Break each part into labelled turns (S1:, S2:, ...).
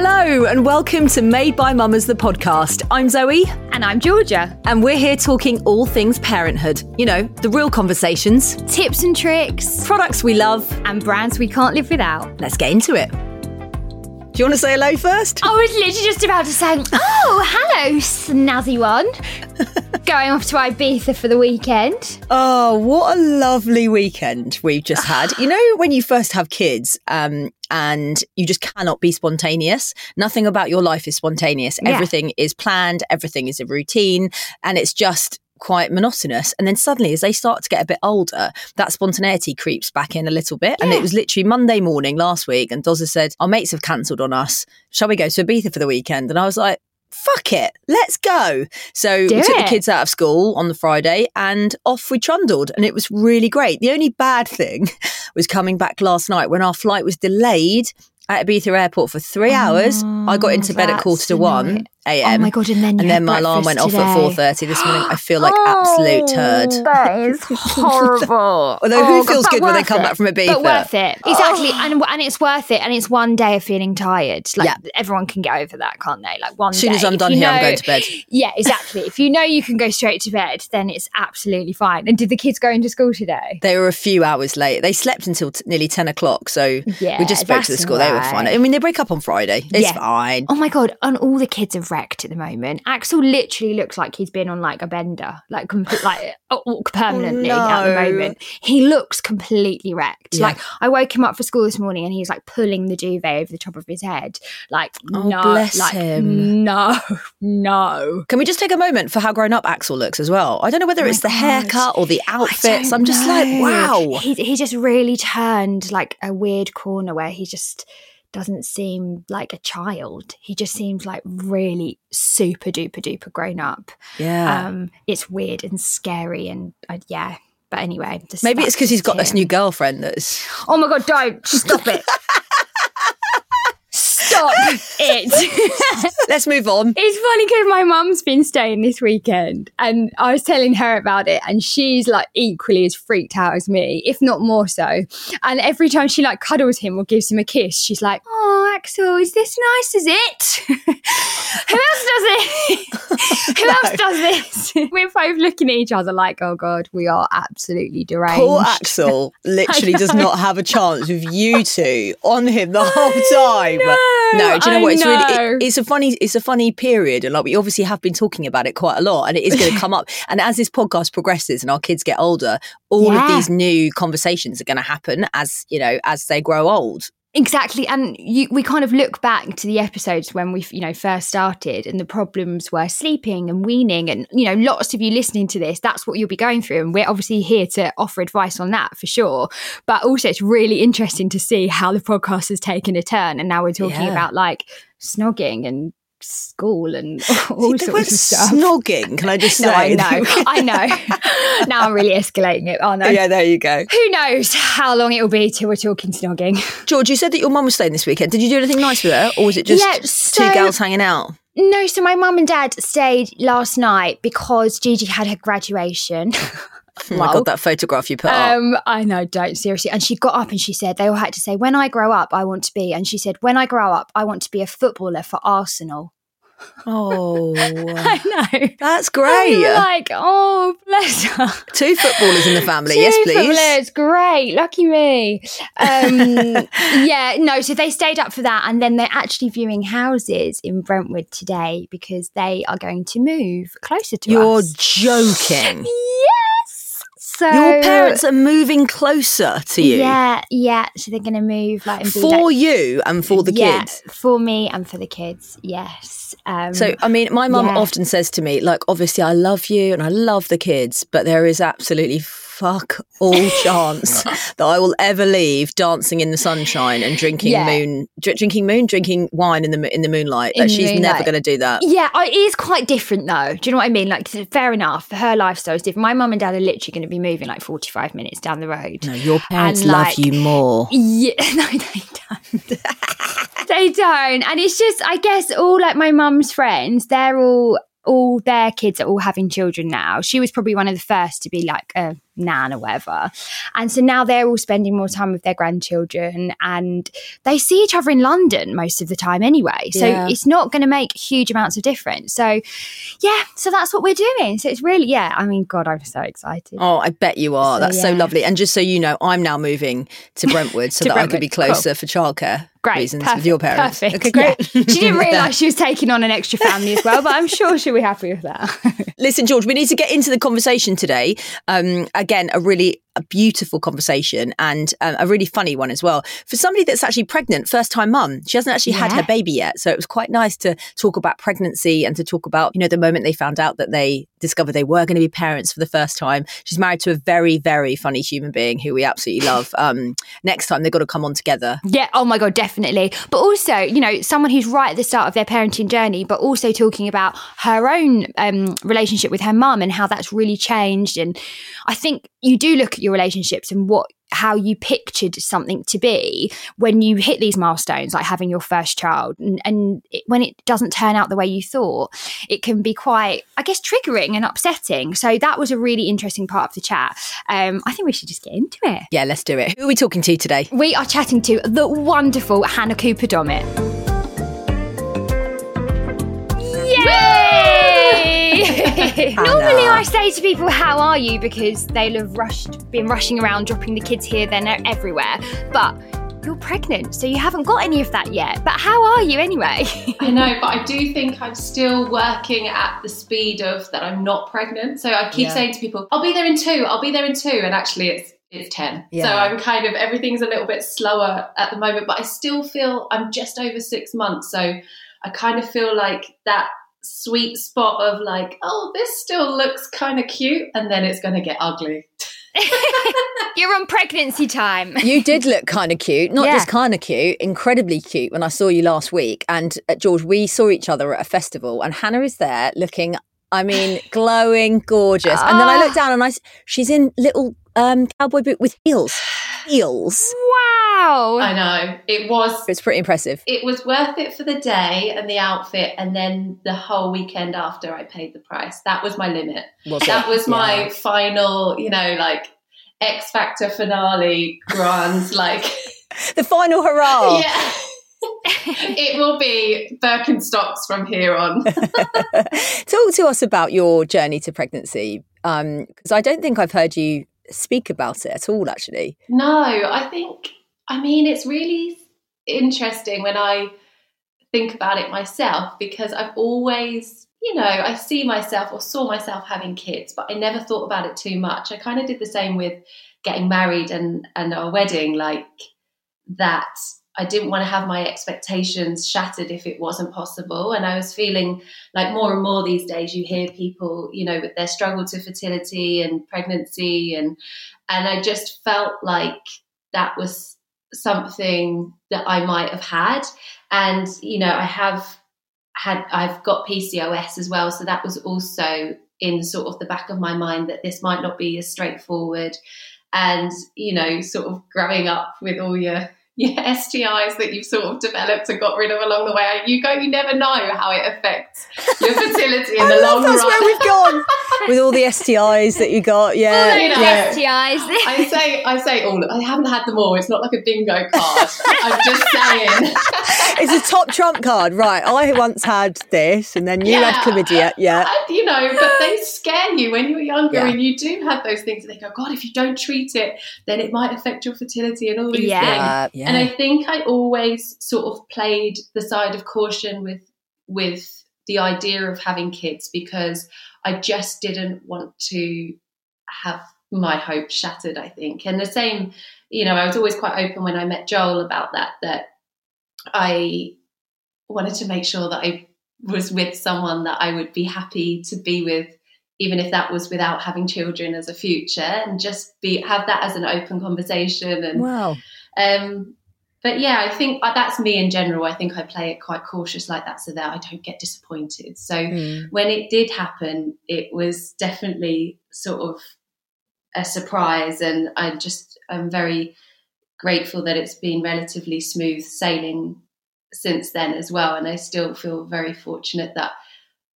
S1: Hello, and welcome to Made by Mammas, the podcast. I'm Zoe.
S2: And I'm Georgia.
S1: And we're here talking all things parenthood. You know, the real conversations,
S2: Tips and tricks,
S1: products we love.
S2: and brands we can't live without.
S1: Let's get into it. Do you want to say hello first?
S2: I was literally just about to say, oh, hello, snazzy one. Going off to Ibiza for the weekend.
S1: Oh, what a lovely weekend we've just had. you know, when you first have kids, um, and you just cannot be spontaneous. Nothing about your life is spontaneous.
S2: Yeah.
S1: Everything is planned, everything is a routine, and it's just quite monotonous. And then suddenly, as they start to get a bit older, that spontaneity creeps back in a little bit. And it was literally Monday morning last week, and Dozza said, Our mates have cancelled on us. Shall we go to Ibiza for the weekend? And I was like, Fuck it, let's go. So
S2: Do
S1: we took
S2: it.
S1: the kids out of school on the Friday and off we trundled, and it was really great. The only bad thing was coming back last night when our flight was delayed at Ibiza Airport for three hours. I got oh, into bed at quarter to one. a.m.
S2: Oh my God, and then
S1: and then my alarm went off at four thirty this morning. I feel like absolute turd.
S2: Oh, That is horrible.
S1: Although who
S2: Oh,
S1: feels good when they come
S2: it.
S1: back from a?
S2: But worth it. Exactly. Oh. And and it's worth it. And it's one day of feeling tired. Like
S1: Yeah.
S2: everyone can get over that, can't they? Like one
S1: As soon
S2: day.
S1: as I'm done here, I'm going to bed.
S2: Yeah, exactly. if you know you can go straight to bed, then it's absolutely fine. And did the kids go into school today?
S1: They were a few hours late. They slept until t- nearly 10 o'clock. So
S2: Yeah,
S1: we just spoke to the school. They were fine. I mean, they break up on Friday. It's
S2: Yeah.
S1: fine.
S2: Oh my god! And all the kids are wrecked at the moment. Axel literally looks like he's been on like a bender, like complete, like oh, permanently at the moment. He looks completely wrecked.
S1: Yeah.
S2: Like I woke him up for school this morning, and he's like pulling the duvet over the top of his head. Like
S1: Oh,
S2: no,
S1: bless
S2: like
S1: him.
S2: no, no.
S1: Can we just take a moment for how grown up Axel looks as well? I don't know whether
S2: Oh
S1: it's the
S2: God.
S1: haircut or the outfits. I'm just like, wow.
S2: He he just really turned like a weird corner where he just doesn't seem like a child. He just seems like really super duper duper grown up.
S1: Yeah.
S2: Um, it's weird and scary and uh, yeah. But anyway,
S1: Maybe it's because he's got
S2: just
S1: this new girlfriend that's.
S2: Oh my god! Don't stop it. stop it.
S1: Let's move on.
S2: It's funny because my mum's been staying this weekend and I was telling her about it and she's like equally as freaked out as me, if not more so. And every time she like cuddles him or gives him a kiss, she's like, Oh, Axel, is this nice, is it? Who else does it? Who else does this? We're both looking at each other like, Oh God, we are absolutely deranged.
S1: Poor Axel literally does not have a chance with you two on him the whole time.
S2: know,
S1: no, do you know
S2: I
S1: what? It's really it- it's a funny it's a funny period, and like we obviously have been talking about it quite a lot, and it is going to come up. And as this podcast progresses and our kids get older, all of these new conversations are going to happen as you know as they grow old.
S2: Exactly, and you, we kind of look back to the episodes when we, you know, first started, and the problems were sleeping and weaning, and you know, lots of you listening to this, that's what you'll be going through, and we're obviously here to offer advice on that for sure. But also, it's really interesting to see how the podcast has taken a turn, and now we're talking
S1: Yeah.
S2: about like snogging and school and all
S1: They
S2: sorts of stuff.
S1: snogging, can I just
S2: no,
S1: say?
S2: I know, I know. now I'm really escalating it. Oh no.
S1: yeah, there you go.
S2: Who knows how long it will be till we're talking snogging?
S1: George, you said that your mum was staying this weekend. Did you do anything nice with her, or was it just
S2: Yeah,
S1: two girls hanging out?
S2: No, so my mum and dad stayed last night because Gigi had her graduation.
S1: Oh my
S2: Lol.
S1: god, that photograph you put up.
S2: Um, I know, don't seriously. And she got up and she said they all had to say, "When I grow up, I want to be." And she said, "When I grow up, I want to be a footballer for Arsenal."
S1: Oh,
S2: I know.
S1: that's great.
S2: like, oh, bless her.
S1: Two footballers in the family.
S2: Two
S1: yes, please.
S2: footballers, great, lucky me. Um, yeah, no, so they stayed up for that, and then they're actually viewing houses in Brentwood today because they are going to move closer to us.
S1: You're joking.
S2: Yes. So
S1: Your parents are moving closer to you.
S2: Yeah, yeah. So they're going to move like
S1: For
S2: like,
S1: you and for the
S2: yeah,
S1: kids.
S2: for me and for the kids. Yes. Um,
S1: So, I mean, my mum
S2: yeah.
S1: often says to me, like, obviously, I love you and I love the kids, but there is absolutely fuck all chance that I will ever leave dancing in the sunshine and drinking
S2: Yeah.
S1: moon, dr- drinking moon, drinking wine in the in the moonlight. Like, she's never going to do that.
S2: Yeah, it is quite different though. Do you know what I mean? Like, fair enough. Her lifestyle is different. My mum and dad are literally going to be moving like 45 minutes down the road.
S1: No, your parents
S2: And,
S1: love
S2: like,
S1: you more.
S2: Yeah, no, they don't. they don't. And it's just, I guess, all like my mum's friends, they're all, all their kids are all having children now. She was probably one of the first to be like a nan or whatever. And so now they're all spending more time with their grandchildren and they see each other in London most of the time anyway. So
S1: Yeah.
S2: it's not going to make huge amounts of difference. So, yeah, so that's what we're doing. So it's really, yeah, I mean, God, I'm so excited.
S1: Oh, I bet you are.
S2: So,
S1: That's so lovely. And just so you know, I'm now moving to Brentwood so
S2: To
S1: that I could be
S2: Brentwood, cool.
S1: closer for childcare
S2: Great,
S1: reasons
S2: perfect,
S1: with your parents.
S2: Perfect.
S1: Okay, great.
S2: yeah. She didn't realise she was taking on an extra family as well, but I'm sure she'll be happy with that.
S1: Listen, George, we need to get into the conversation today. Um, again, a really a beautiful conversation and um, a really funny one as well. For somebody that's actually pregnant, first time mum, she hasn't actually had her baby yet. So it was quite nice to talk about pregnancy and to talk about, you know, the moment they found out that they discovered they were going to be parents for the first time. She's married to a very, very funny human being who we absolutely love. Um, next time they've got to come on together.
S2: yeah, oh my God, definitely. But also, you know, someone who's right at the start of their parenting journey, but also talking about her own um, relationship with her mum and how that's really changed. And I think you do look at your relationships and what how you pictured something to be when you hit these milestones like having your first child. And, and it, when it doesn't turn out the way you thought it can be quite i guess triggering and upsetting. So that was a really interesting part of the chat. Um, i think we should just get into it.
S1: Yeah, let's do it. Who are we talking to today?
S2: we are chatting to the wonderful hannah cooper dommett Normally, I say to people, "How are you?" because they'll have rushed, been rushing around, dropping the kids here, then everywhere. But you're pregnant, so you haven't got any of that yet. But how are you anyway?
S3: I know, but I do think I'm still working at the speed of that I'm not pregnant. So I keep
S1: Yeah.
S3: saying to people, I'll be there in two, I'll be there in two. And actually it's it's 10.
S1: Yeah.
S3: So I'm kind of everything's a little bit slower at the moment, but I still feel I'm just over six months. So I kind of feel like that sweet spot of like, oh, this still looks kind of cute, and then it's gonna get ugly.
S2: You're on pregnancy time.
S1: You did look kind of cute, not
S2: Yeah.
S1: just kind of cute, incredibly cute when I saw you last week. And uh, George, we saw each other at a festival, and Hannah is there looking, I mean, glowing, gorgeous. And then I
S2: Ah.
S1: looked down and I, she's in little um, cowboy boot with heels. Heels.
S2: Wow.
S3: I know. It was
S1: It's pretty impressive.
S3: it was worth it for the day and the outfit, and then the whole weekend after I paid the price. That was my limit.
S1: Was
S3: That
S1: it?
S3: was my final, you know, like X Factor finale grand, like
S1: the final hurrah.
S3: yeah. it will be Birkenstocks from here on.
S1: Talk to us about your journey to pregnancy, um, because I don't think I've heard you speak about it at all. Actually,
S3: No, I think, I mean, it's really interesting when I think about it myself because I've always, you know, I see myself or saw myself having kids, but I never thought about it too much. I kind of did the same with getting married and, and our wedding, like that. I didn't want to have my expectations shattered if it wasn't possible. And I was feeling like more and more these days you hear people, you know, with their struggle to fertility and pregnancy and and I just felt like that was something that I might have had. And, you know, I have had, I've got PCOS as well. So that was also in sort of the back of my mind that this might not be as straightforward. And, you know, sort of growing up with all your, yeah, STIs that you've sort of developed and got rid of along the way. You go, you never know how it affects your fertility in
S1: I
S3: the
S1: love
S3: long
S1: that's
S3: run.
S1: where we've gone with all the STIs that you got. Yeah,
S3: you know,
S1: yeah.
S2: STIs.
S3: I say, I say all. I haven't had them all. It's not like a bingo card. I'm just saying.
S1: It's a top trump card, right? I once had this, and then you had
S3: Yeah.
S1: chlamydia. Yeah,
S3: And, you know, but they scare you when you're younger,
S1: Yeah.
S3: and you do have those things. And they go, God, if you don't treat it, then it might affect your fertility and all these
S2: Yeah.
S3: things.
S1: Uh, yeah.
S3: And I think I always sort of played the side of caution with with the idea of having kids because I just didn't want to have my hope shattered, I think. And the same, you know, I was always quite open when I met Joel about that, that I wanted to make sure that I was with someone that I would be happy to be with, even if that was without having children as a future, and just be have that as an open conversation and
S1: wow.
S3: um, but yeah, I think uh, that's me in general. I think I play it quite cautious like that so that I don't get disappointed. So
S1: Mm.
S3: when it did happen, it was definitely sort of a surprise. And I just, I'm very grateful that it's been relatively smooth sailing since then as well. And I still feel very fortunate that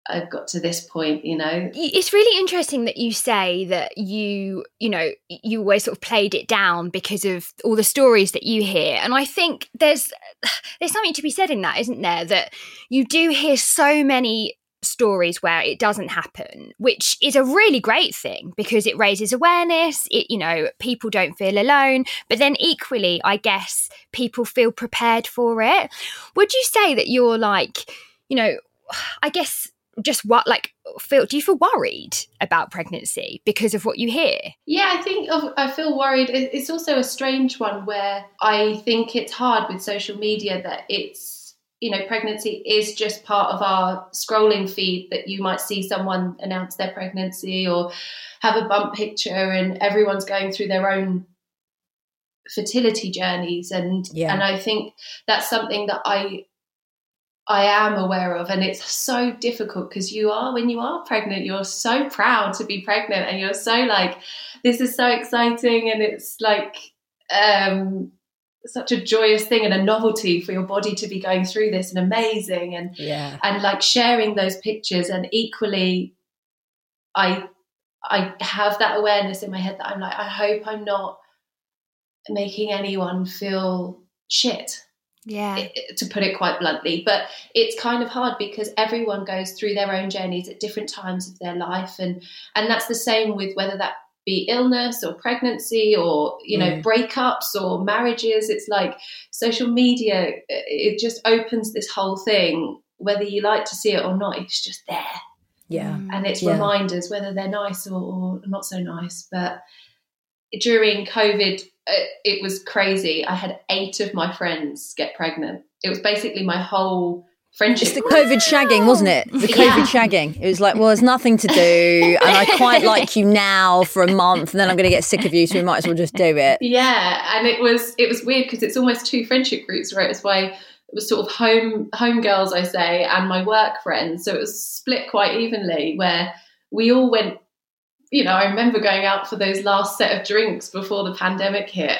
S3: I've got to this point, you know.
S2: it's really interesting that you say that you you know you always sort of played it down because of all the stories that you hear. And i think there's there's something to be said in that isn't there? That you do hear so many stories where it doesn't happen which is a really great thing because it raises awareness it you know people don't feel alone. But then equally i guess people feel prepared for it. Would you say that you're like you know i guess just what like feel do you feel worried about pregnancy because of what you hear
S3: Yeah, I think I feel worried. It's also a strange one where I think it's hard with social media that it's, you know, pregnancy is just part of our scrolling feed that you might see someone announce their pregnancy or have a bump picture and everyone's going through their own fertility journeys and
S1: Yeah.
S3: and I think that's something that I I am aware of, and it's so difficult because you are when you are pregnant, you're so proud to be pregnant, and you're so like, this is so exciting, and it's like um, such a joyous thing and a novelty for your body to be going through this, and amazing, and
S1: Yeah.
S3: and like sharing those pictures, and equally, I I have that awareness in my head that I'm like, I hope I'm not making anyone feel shit
S2: yeah
S3: to put it quite bluntly but it's kind of hard because everyone goes through their own journeys at different times of their life and and that's the same with whether that be illness or pregnancy or you know
S1: Mm.
S3: breakups or marriages it's like social media it just opens this whole thing whether you like to see it or not it's just there
S1: Yeah.
S3: and it's
S1: Yeah.
S3: reminders whether they're nice or, or not so nice but during covid uh, it was crazy i had eight of my friends get pregnant it was basically my whole friendship
S1: It's the COVID shagging, wasn't it? The
S3: Yeah.
S1: COVID shagging. It was like, well, there's nothing to do, and I quite like you now for a month, and then I'm going to get sick of you, so we might as well just do it.
S3: yeah and it was it was weird because it's almost two friendship groups right? it was my it was sort of home home girls i say and my work friends so it was split quite evenly where we all went you know i remember going out for those last set of drinks before the pandemic hit.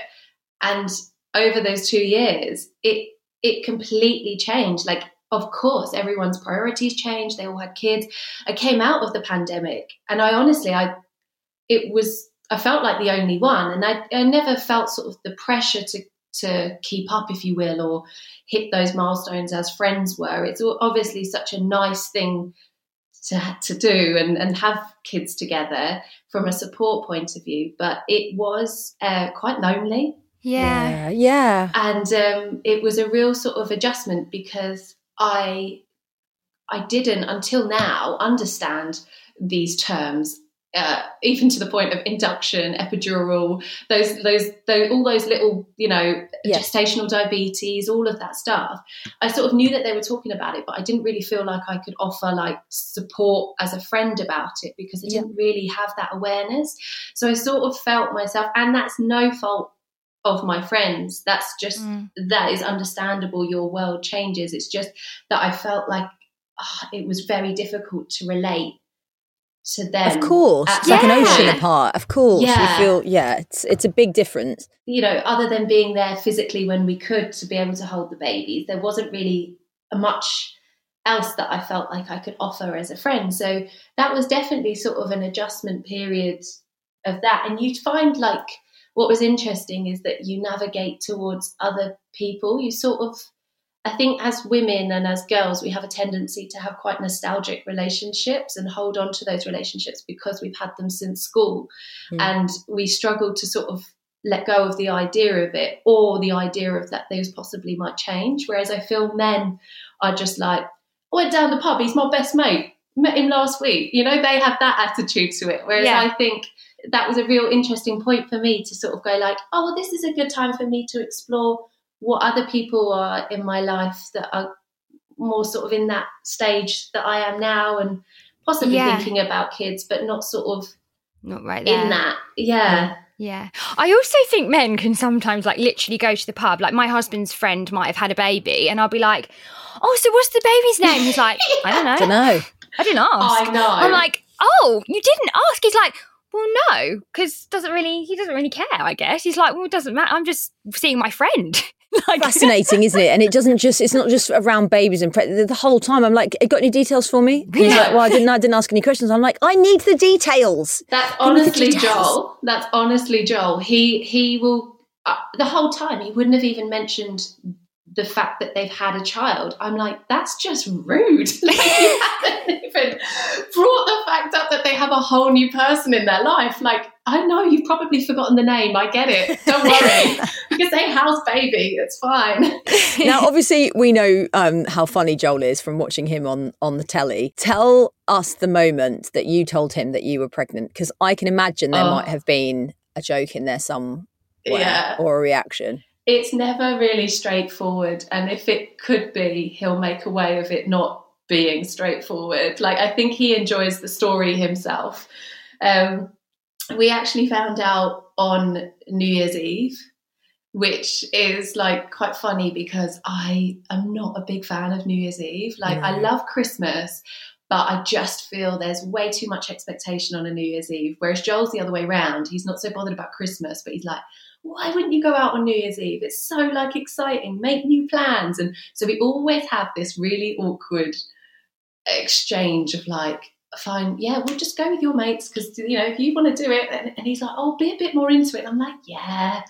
S3: And over those two years it it completely changed. Like of course everyone's priorities changed. They all had kids. I came out of the pandemic and i honestly i it was I felt like the only one, and I, I never felt sort of the pressure to to keep up, if you will, or hit those milestones as friends were. It's obviously such a nice thing to to do and and have kids together from a support point of view, but it was uh, quite lonely,
S2: yeah
S1: Yeah. Yeah.
S3: and um, it was a real sort of adjustment because I I didn't until now understand these terms. Uh, even to the point of induction, epidural, those, those, those, all those little, you know,
S1: Yeah.
S3: gestational diabetes, all of that stuff. I sort of knew that they were talking about it, but I didn't really feel like I could offer like support as a friend about it because I
S1: Yeah.
S3: didn't really have that awareness. So I sort of felt myself, and that's no fault of my friends. That's just
S2: Mm.
S3: that is understandable. Your world changes. It's just that I felt like ah, it was very difficult to relate to them.
S1: Of course, it's like an ocean apart. Of course,
S3: Yeah.
S1: you feel yeah. It's it's a big difference.
S3: you know, other than being there physically when we could to be able to hold the babies, there wasn't really much else that I felt like I could offer as a friend. So that was definitely sort of an adjustment period of that. And you'd find like what was interesting is that you navigate towards other people. You sort of, I think, as women and as girls, we have a tendency to have quite nostalgic relationships and hold on to those relationships because we've had them since school.
S1: Mm.
S3: And we struggle to sort of let go of the idea of it or the idea of that those possibly might change. Whereas I feel men are just like, I went down the pub, he's my best mate, met him last week. You know, they have that attitude to it. Whereas
S2: Yeah.
S3: I think that was a real interesting point for me to sort of go like, oh, well, this is a good time for me to explore what other people are in my life that are more sort of in that stage that I am now and possibly
S2: Yeah.
S3: thinking about kids, but not sort of
S2: Not right there.
S3: in that. Yeah.
S2: Yeah. I also think men can sometimes like literally go to the pub. Like my husband's friend might have had a baby and I'll be like, Oh, so what's the baby's name? He's like, I don't know.
S1: don't know.
S2: I didn't ask.
S3: I know.
S2: I'm like, Oh, you didn't ask. He's like, Well, no, because doesn't really he doesn't really care, I guess. He's like, Well, it doesn't matter. I'm just seeing my friend. like
S1: Fascinating, isn't it? And it doesn't just it's not just around babies and pre- the, the whole time. I'm like, got any details for me? And he's
S3: Yeah.
S1: like, well, I didn't. I didn't ask any questions. I'm like, I need the details.
S3: That's honestly
S1: details.
S3: Joel. That's honestly Joel. He he will uh, the whole time he wouldn't have even mentioned the fact that they've had a child. I'm like, that's just rude. like, you haven't even brought the fact up that they have a whole new person in their life. Like, I know you've probably forgotten the name. I get it. Don't worry. because they house baby. It's fine.
S1: now, obviously, we know um, how funny Joel is from watching him on on the telly. Tell us the moment that you told him that you were pregnant, because I can imagine there
S3: Oh.
S1: might have been a joke in there somewhere
S3: Yeah.
S1: or a reaction.
S3: it's never really straightforward and if it could be he'll make a way of it not being straightforward like i think he enjoys the story himself um, we actually found out on new year's eve which is like quite funny because i am not a big fan of new year's eve like i love christmas but I just feel there's way too much expectation on a New Year's Eve. Whereas Joel's the other way round. He's not so bothered about Christmas, but he's like, why wouldn't you go out on New Year's Eve? It's so like exciting. Make new plans. And so we always have this really awkward exchange of like, fine, yeah, we'll just go with your mates because you know if you want to do it. And, and he's like, oh, be a bit more into it. And I'm like, yeah.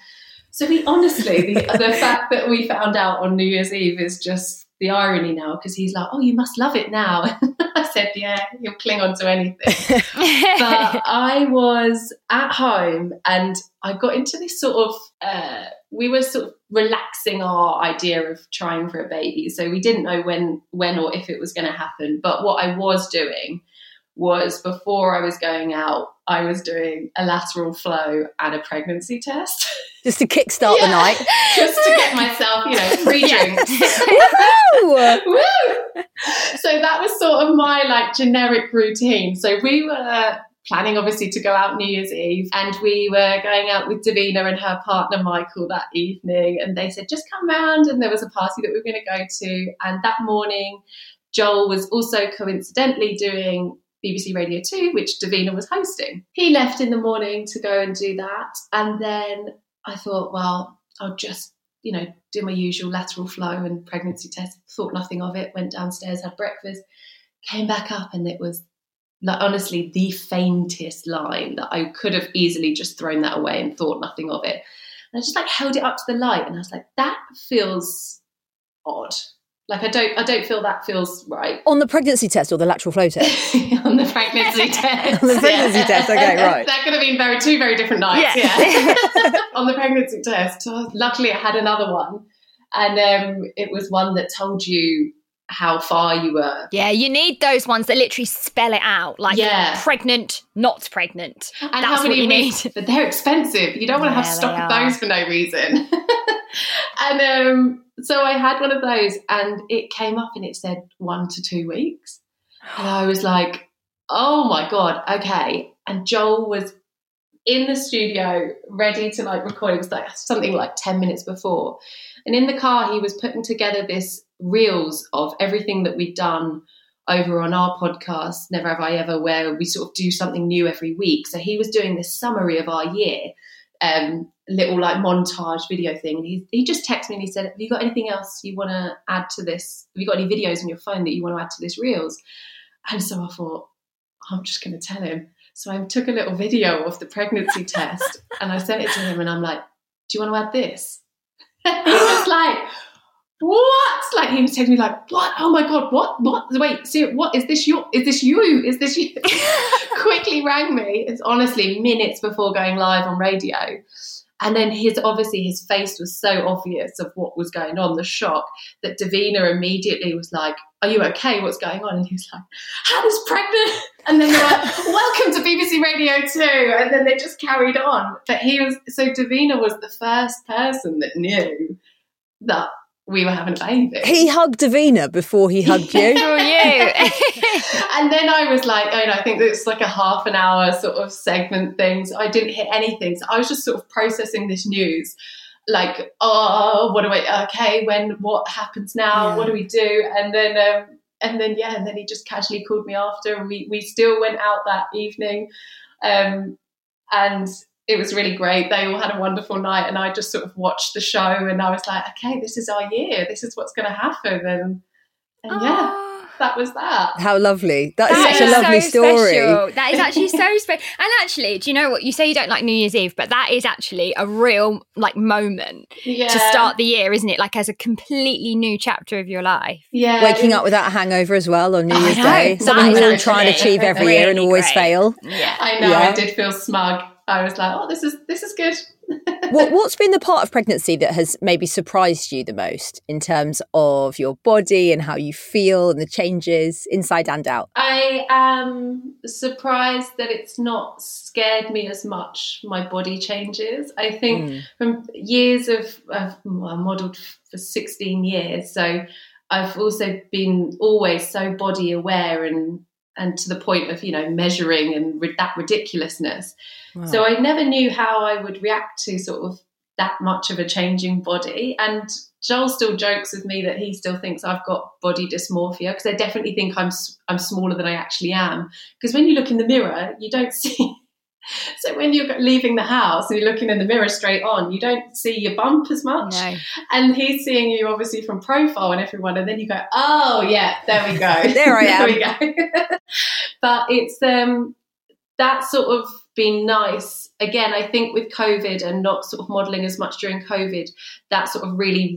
S3: So we honestly, the, the fact that we found out on New Year's Eve is just the irony now because he's like, oh, you must love it now. I said, yeah, you'll cling on to anything but I was at home and I got into this sort of, uh, we were sort of relaxing our idea of trying for a baby. So we didn't know when, when or if it was going to happen. But what I was doing was before I was going out, I was doing a lateral flow and a pregnancy test
S1: Just to kickstart the night.
S3: just to get myself, you know, free drinks.
S1: Woo!
S3: Woo! So that was sort of my like generic routine. So we were planning obviously to go out New Year's Eve and we were going out with Davina and her partner Michael that evening and they said just come round and there was a party that we were going to go to and that morning Joel was also coincidentally doing BBC Radio 2 which Davina was hosting. He left in the morning to go and do that and then I thought well I'll just you know, do my usual lateral flow and pregnancy test. Thought nothing of it. Went downstairs, had breakfast, came back up, and it was like honestly the faintest line that I could have easily just thrown that away and thought nothing of it. And I just like held it up to the light, and I was like, that feels odd. Like I don't, I don't feel that feels right
S1: On the pregnancy test or the lateral flow test?
S3: on the pregnancy test.
S1: On the pregnancy test, okay, right.
S3: That could have been very two very different nights.
S1: Yeah.
S3: Yeah. on the pregnancy test, oh, luckily I had another one, and um, it was one that told you how far you were.
S2: yeah, you need those ones that literally spell it out, like
S3: Yeah.
S2: pregnant, not pregnant.
S3: And
S2: That's
S3: how
S2: what
S3: many
S2: you
S3: weeks?
S2: need.
S3: But they're expensive. You don't want to have
S2: Yeah,
S3: stock of those for no reason. and um, so I had one of those, and it came up and it said one to two weeks, and I was like, "Oh my god, okay." And Joel was in the studio ready to like record. It was like something like ten minutes before, and in the car he was putting together this reels of everything that we'd done over on our podcast, Never Have I Ever, where we sort of do something new every week. So he was doing this summary of our year, um, little like montage video thing. And he, he just texted me and he said, Have you got anything else you want to add to this? Have you got any videos on your phone that you want to add to this Reels? And so I thought, I'm just going to tell him. So I took a little video of the pregnancy test and I sent it to him and I'm like, Do you want to add this? And he was like, what? Like he was texting me like, what? Oh my god, what? What? Wait, see, what is this? Your? Is this you? Is this you? Quickly rang me. It's honestly minutes before going live on radio, and then his obviously his face was so obvious of what was going on, the shock that Davina immediately was like, "Are you okay? What's going on?" And he was like, "Hannah's pregnant." And then they were like, "Welcome to BBC Radio 2. And then they just carried on. But he was so Davina was the first person that knew that we were having a baby.
S1: He hugged Davina before he hugged you.
S2: For you.
S3: and then I was like, oh, no, I think it's like a half an hour sort of segment thing. So I didn't hit anything. So I was just sort of processing this news. Like, oh, what do I, okay, when, what happens now?
S1: Yeah.
S3: What do we do? And then, um, and then, yeah, and then he just casually called me after and we, we still went out that evening. Um, and it was really great. They all had a wonderful night, and I just sort of watched the show, and I was like, okay, this is our year. This is what's going to happen, and and yeah,
S2: Oh.
S3: that was that.
S1: How lovely. That is
S2: That
S1: such a lovely
S2: so
S1: story.
S2: Special. That is actually so special. And actually, do you know what? You say you don't like New Year's Eve, but that is actually a real like moment
S3: Yeah,
S2: to start the year, isn't it? Like as a completely new chapter of your life.
S3: Yeah,
S1: Waking up without a hangover as well on New
S2: oh,
S1: Year's. Day. Something
S2: is
S1: we all try and achieve every year and always
S2: great.
S1: fail.
S2: Yeah.
S3: I know.
S1: Yeah.
S3: I did feel smug. I was like, oh, this is this is good.
S1: what, what's been the part of pregnancy that has maybe surprised you the most in terms of your body and how you feel and the changes inside and out?
S3: I am surprised that it's not scared me as much. My body changes. I think
S1: Mm.
S3: from years of, I've modelled for 16 years, so I've also been always so body aware and and to the point of you know measuring and ri- that ridiculousness. So I never knew how I would react to sort of that much of a changing body. And Joel still jokes with me that he still thinks I've got body dysmorphia because I definitely think I'm I'm smaller than I actually am. Because when you look in the mirror, you don't see. So when you're leaving the house and you're looking in the mirror straight on, you don't see your bump as much.
S2: No.
S3: And he's seeing you obviously from profile and everyone, and then you go, "Oh yeah, there we go,
S1: There I am.
S3: we go." but it's um that's sort of been nice. Again, I think with COVID and not sort of modelling as much during COVID, that sort of really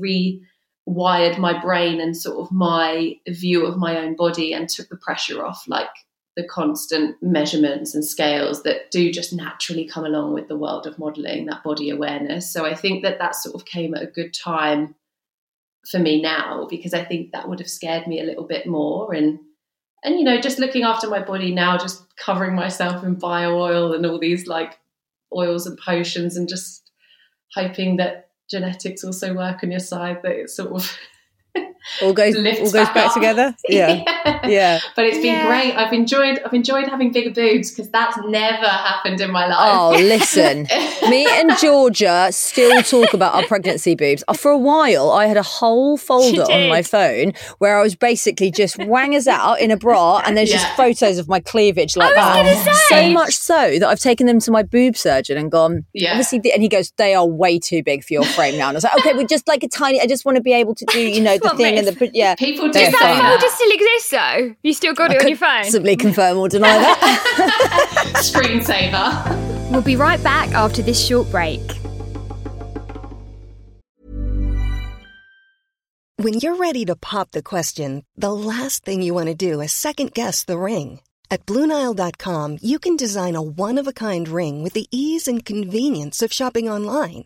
S3: rewired my brain and sort of my view of my own body and took the pressure off, like the constant measurements and scales that do just naturally come along with the world of modelling, that body awareness. So I think that that sort of came at a good time for me now because I think that would have scared me a little bit more and and you know just looking after my body now just covering myself in bio oil and all these like oils and potions and just hoping that genetics also work on your side that it sort of
S1: all goes all goes back,
S3: up.
S1: together. Yeah. yeah.
S3: but it's been
S2: Yeah.
S3: great i've enjoyed i've enjoyed having bigger boobs because that's never happened in my life.
S1: Oh, listen. Me and Georgia still talk about our pregnancy boobs. Uh, For a while, I had a whole folder on my phone where I was basically just wangers out in a bra, and there's just photos of my cleavage like that.
S2: gonna
S1: So much so that I've taken them to my boob surgeon and gone.
S3: Yeah.
S1: Obviously, the- and he goes, "They are way too big for your frame now." And I was like, "Okay, we just like a tiny. I just want to be able to do, you know, the thing and
S2: this.
S1: the yeah."
S3: people do
S2: Does that
S1: fine.
S2: folder still exist though? You still got it on your phone?
S1: Possibly confirm or deny that.
S3: screensaver
S2: We'll be right back after this short break.
S4: When you're ready to pop the question, the last thing you want to do is second guess the ring. At Bluenile.com, you can design a one of a kind ring with the ease and convenience of shopping online.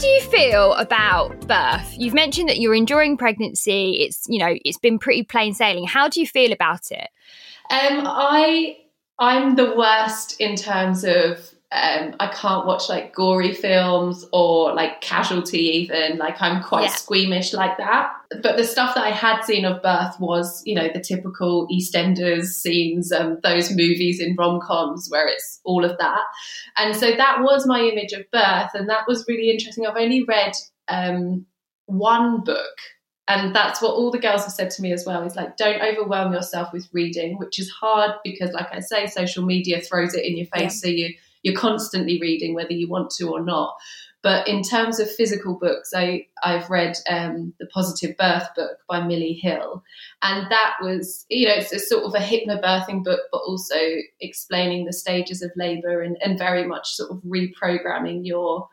S2: Do you feel about birth? You've mentioned that you're enjoying pregnancy. It's, you know, it's been pretty plain sailing. How do you feel about it?
S3: Um, I I'm the worst in terms of um, I can't watch like gory films or like casualty even. Like I'm quite
S2: Yeah.
S3: squeamish like that. But the stuff that I had seen of birth was, you know, the typical EastEnders scenes, um, those movies in rom coms where it's all of that. And so that was my image of birth, and that was really interesting. I've only read um, one book and that's what all the girls have said to me as well is like don't overwhelm yourself with reading which is hard because like i say social media throws it in your face so you you're constantly reading whether you want to or not. But in terms of physical books i i've read um, the positive birth book by Milli Hill. And that was you know it's a sort of a hypnobirthing book but also explaining the stages of labor and, and very much sort of reprogramming your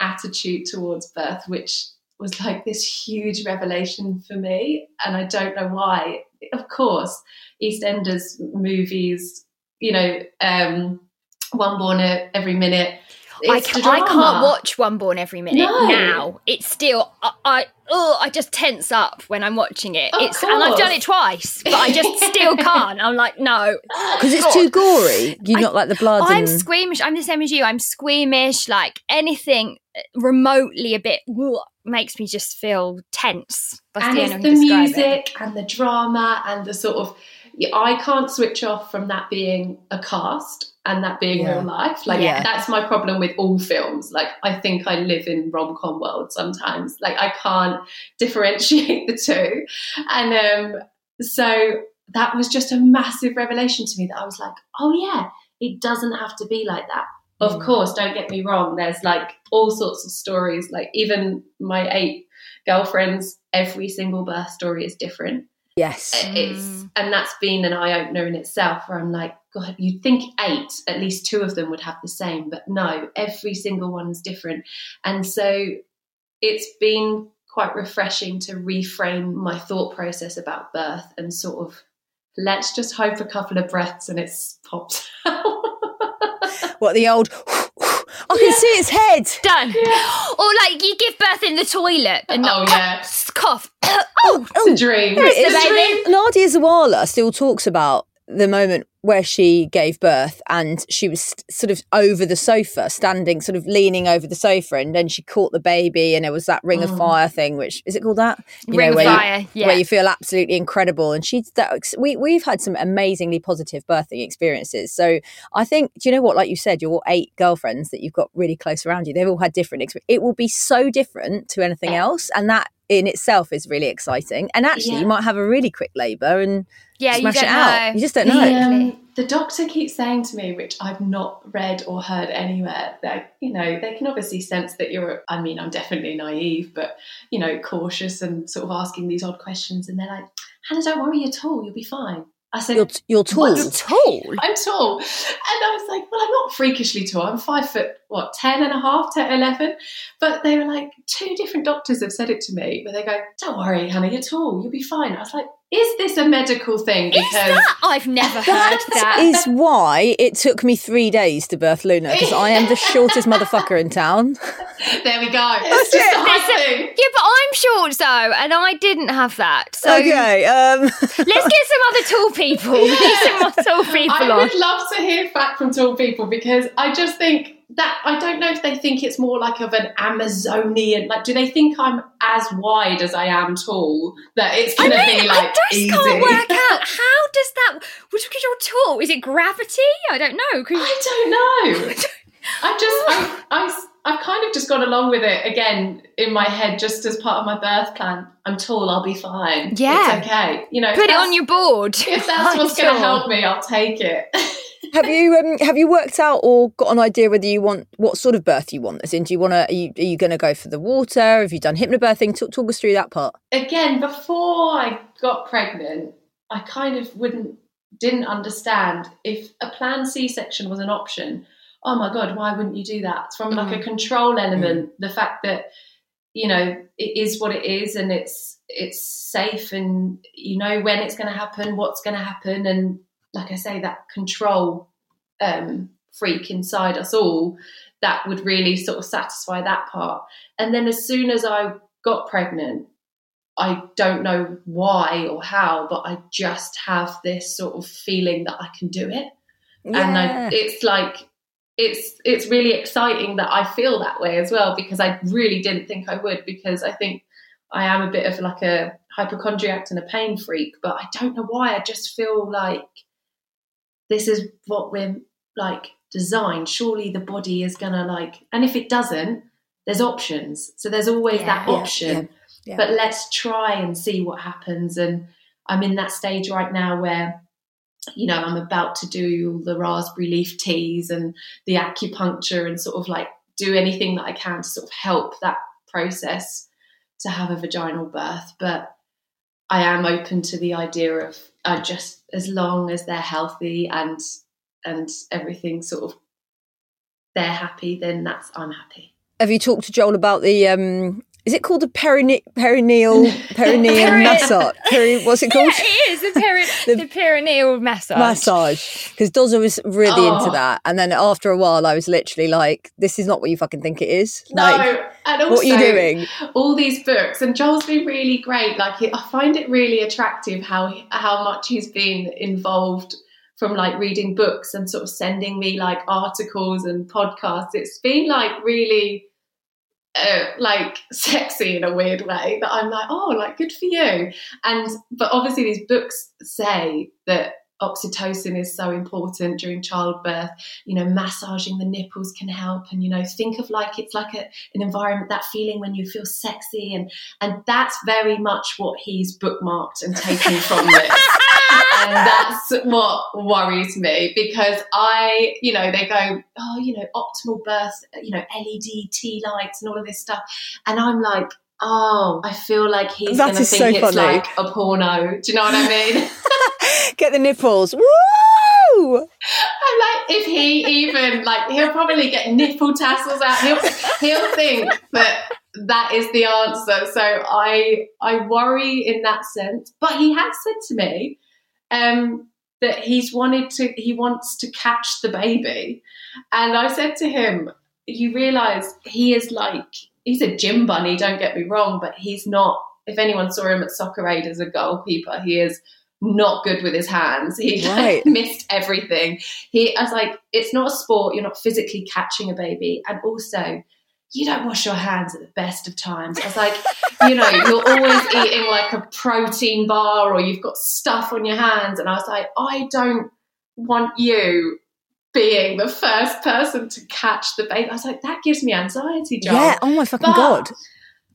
S3: attitude towards birth which was like this huge revelation for me. And i don't know why. Of course eastenders movies you know um one born every minute
S2: I,
S3: It's
S2: ca-
S3: the
S2: I can't watch One Born every minute
S3: No.
S2: now. It's still I, I oh I just tense up when I'm watching it.
S3: Of
S2: it's and I've done it twice, but I just still can't. I'm like no,
S1: Because it's too gory. You
S2: I-
S1: not like the blood
S2: I'm
S1: and
S2: squeamish. I'm the same as you. I'm squeamish. Like anything uh, remotely a bit makes me just feel tense. That's
S3: and
S2: the
S3: it's the
S2: to describe it.
S3: music and the drama and the sort of I can't switch off from that being a cast and that being
S1: Yeah.
S3: real life. Like
S1: Yeah.
S3: that's my problem with all films. Like I think I live in rom com world sometimes. Like I can't differentiate the two. And um, so that was just a massive revelation to me that I was like, oh yeah, it doesn't have to be like that. Of
S1: Mm.
S3: course, don't get me wrong. There's like all sorts of stories. Like even my eight girlfriends, every single birth story is different.
S1: Yes.
S3: It's
S2: Mm.
S3: and that's been an eye opener in itself. Where I'm like, God, you'd think eight, at least two of them would have the same, but no, every single one's different. And so it's been quite refreshing to reframe my thought process about birth and sort of let's just hope a couple of breaths and it's popped out.
S1: What the old? I can see its head.
S2: Done. Or like you give birth in the toilet and
S3: Oh,
S2: not
S3: yeah.
S2: Cough. oh,
S3: It's a dream.
S1: There it
S3: It's a dream.
S1: Nadia Sawalha still talks about the moment where she gave birth and she was st- sort of over the sofa, standing, sort of leaning over the sofa, and then she caught the baby, and it was that ring of
S3: Mm.
S1: fire thing, which is it called that? You
S2: Ring of fire,
S1: you,
S2: yeah.
S1: where you feel absolutely incredible. And she's that we we've had some amazingly positive birthing experiences. So I think, do you know what? Like you said, your eight girlfriends that you've got really close around you, they've all had different. Exp- it will be so different to anything
S3: Yeah.
S1: else, and that in itself is really exciting. And actually,
S3: Yeah.
S1: you might have a really quick labour and
S2: yeah, you
S1: smash
S2: don't
S1: it out.
S2: know.
S1: You just don't
S3: The,
S1: know.
S3: um, the doctor keeps saying to me, which I've not read or heard anywhere, that, you know, they can obviously sense that you're, I mean, I'm definitely naive, but, you know, cautious and sort of asking these odd questions. And they're like, Hannah, don't worry at all. You'll be fine. I said,
S1: You're, you're tall.
S3: What?
S2: Tall.
S3: I'm tall. And I was like, well, I'm not freakishly tall. I'm five foot, what, 10 and a half, 10, 11. But they were like, two different doctors have said it to me, where they go, don't worry, Hannah, you're tall. You'll be fine. I was like, is this a medical thing?
S2: Is that? I've never heard
S1: That
S2: that.
S1: is why it took me three days to birth Luna because I am the shortest motherfucker in town.
S3: There we go. It's just a.
S2: Yeah, but I'm short so, and I didn't have that. So
S1: okay, um,
S2: let's get some other tall people. We need some more tall people
S3: I
S2: on.
S3: would love to hear back from tall people because I just think that I don't know if they think it's more like of an Amazonian. Like, do they think I'm as wide as I am tall? That it's going to be like
S2: I just
S3: easy.
S2: can't work out how does that. Which because you're tall, is it gravity? I don't know.
S3: I don't know. I just, I, I, I've kind of just gone along with it again in my head, just as part of my birth plan. I'm tall, I'll be fine.
S2: Yeah.
S3: it's okay. You know,
S2: Put it on your board.
S3: If that's
S2: I'm
S3: what's going to help me, I'll take it.
S1: Have you um, have you worked out or got an idea whether you want what sort of birth you want? As in, do you want to? Are you, are you going to go for the water? Have you done hypnobirthing? Talk, talk us through that part.
S3: again, before I got pregnant, I kind of wouldn't didn't understand if a planned C-section was an option. Oh my god, why wouldn't you do that? From like a control element, the fact that you know it is what it is and it's it's safe and you know when it's going to happen, what's going to happen, and like I say, that control um, freak inside us all that would really sort of satisfy that part. And then as soon as I got pregnant, I don't know why or how, but I just have this sort of feeling that I can do it. And I, it's like it's it's really exciting that I feel that way as well because I really didn't think I would because I think I am a bit of like a hypochondriac and a pain freak, but I don't know why. I just feel like this is what we're like designed. Surely the body is gonna like, and if it doesn't, there's options. So there's always
S1: Yeah,
S3: that option.
S1: yeah, yeah.
S3: But let's try and see what happens. And I'm in that stage right now where, you know, I'm about to do all the raspberry leaf teas and the acupuncture and sort of like do anything that I can to sort of help that process to have a vaginal birth. But I am open to the idea of uh, just as long as they're healthy and and everything sort of they're happy, then that's I'm happy.
S1: Have you talked to Joel about the um is it called a perine- perineal perineal
S2: Peri-
S1: massage? Peri- what's it
S2: Yeah,
S1: called?
S2: it is the, peri- the, perineal massage.
S1: Massage. Because Dozza was really
S3: Oh.
S1: into that. And then after a while I was literally like, this is not what you fucking think it is.
S3: No,
S1: Like
S3: and also
S1: what are you doing?
S3: all these books, and Joel's been really great. Like he, I find it really attractive how how much he's been involved from like reading books and sort of sending me like articles and podcasts. It's been like really uh, like sexy in a weird way that I'm like, oh, like good for you. And but obviously these books say that oxytocin is so important during childbirth. You know, massaging the nipples can help, and you know, think of like it's like a, an environment, that feeling when you feel sexy, and and that's very much what he's bookmarked and taken from this. and that's what worries me because I, you know, they go, oh, you know, optimal birth, you know, LED tea lights and all of this stuff. And I'm like, oh, I feel like he's going to think
S1: so
S3: it's
S1: funny.
S3: like a porno. Do you know what I mean?
S1: Get the nipples. Woo!
S3: I'm like, if he even, like, he'll probably get nipple tassels out. He'll, he'll think that that is the answer. So I, I worry in that sense. But he has said to me, um, that he's wanted to he wants to catch the baby and i said to him you realize he is like he's a gym bunny don't get me wrong but he's not if anyone saw him at soccer aid as a goalkeeper he is not good with his hands he
S1: Right.
S3: missed everything he I was like it's not a sport you're not physically catching a baby and also you don't wash your hands at the best of times. I was like, you know, you're always eating like a protein bar or you've got stuff on your hands. And I was like, I don't want you being the first person to catch the baby. I was like, that gives me anxiety, John.
S1: Yeah, oh my fucking
S3: But-
S1: god.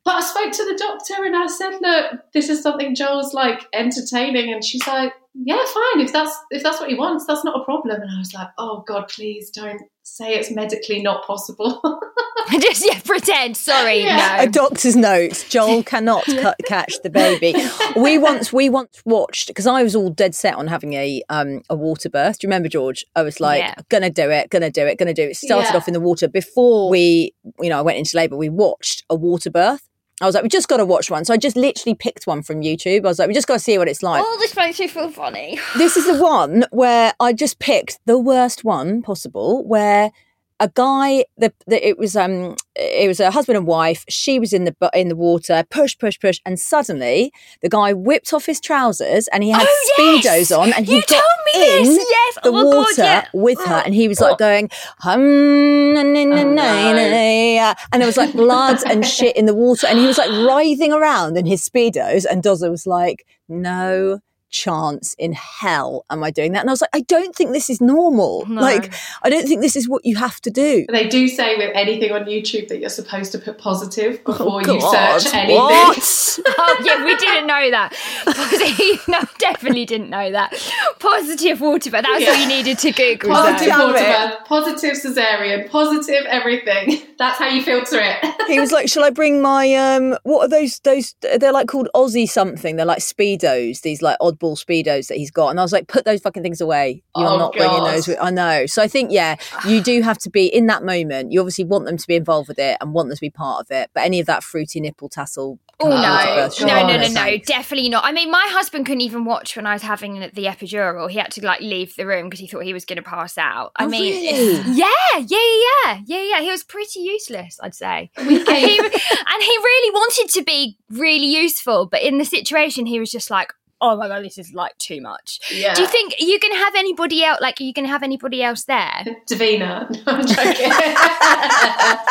S3: But I spoke to the doctor and I said, look, this is something Joel's like entertaining. And she's like, yeah, fine. If that's if that's what he wants, that's not a problem. And I was like, oh God, please don't say it's medically not possible.
S2: Just yeah, pretend. Sorry,
S3: Yeah.
S2: no.
S1: A doctor's note: Joel cannot ca- catch the baby. We once, we once watched because I was all dead set on having a um a water birth. Do you remember, George? I was like,
S2: Yeah.
S1: gonna do it, gonna do it, gonna do it. It started
S3: Yeah.
S1: off in the water before we, you know, I went into labour. We watched a water birth. I was like, we just got to watch one. So I just literally picked one from YouTube. I was like, we just got to see what it's like.
S2: Oh, this makes me feel funny.
S1: This is the one where I just picked the worst one possible, where a guy, the, the it was um, it was a husband and wife. She was in the in the water, push, push, push, and suddenly the guy whipped off his trousers and he had
S2: Oh,
S1: speedos
S2: yes!
S1: on, and he
S2: You
S1: got
S2: told me
S1: in
S2: this! Yes!
S1: the
S2: Oh
S1: water
S2: God, yeah.
S1: with her,
S2: Oh.
S1: and he was like
S2: Oh.
S1: going, hum, na, na, na,
S3: Oh,
S1: na,
S3: no.
S1: na, and there was like blood and shit in the water, and he was like writhing around in his speedos, and Dozza was like, no chance in hell am I doing that? And I was like, I don't think this is normal.
S2: No.
S1: Like, I don't think this is what you have to do.
S3: They do say with anything on YouTube that you're supposed to put positive before you
S1: Oh, God,
S3: search anything.
S1: What?
S2: oh yeah, we didn't know that. Positive, no, definitely didn't know that. Positive water, but that's all
S3: Yeah.
S2: you needed to Google.
S3: Positive
S1: Damn
S3: water birth, positive cesarean, positive everything. That's how you filter it.
S1: he was like, "Shall I bring my um? What are those? Those they're like called Aussie something. They're like speedos. These like oddball speedos that he's got, and I was like, put those fucking things away. You're
S3: Oh,
S1: not bringing those. With-. I know. So I think yeah, you do have to be in that moment. You obviously want them to be involved with it and want them to be part of it. But any of that fruity nipple tassel.
S2: Oh no,
S1: go to birth
S2: no, no, no, no, definitely not. I mean, my husband couldn't even watch when I was having the epidural. He had to like leave the room because he thought he was going to pass out. I
S1: Oh,
S2: mean, yeah, yeah, yeah, yeah, yeah. He was pretty useless, I'd say. and, he, and he really wanted to be really useful, but in the situation, he was just like, "Oh my god, this is like too much."
S3: Yeah.
S2: Do you think you can have anybody else? Like, are you can have anybody else there?
S3: Davina? No, I'm joking.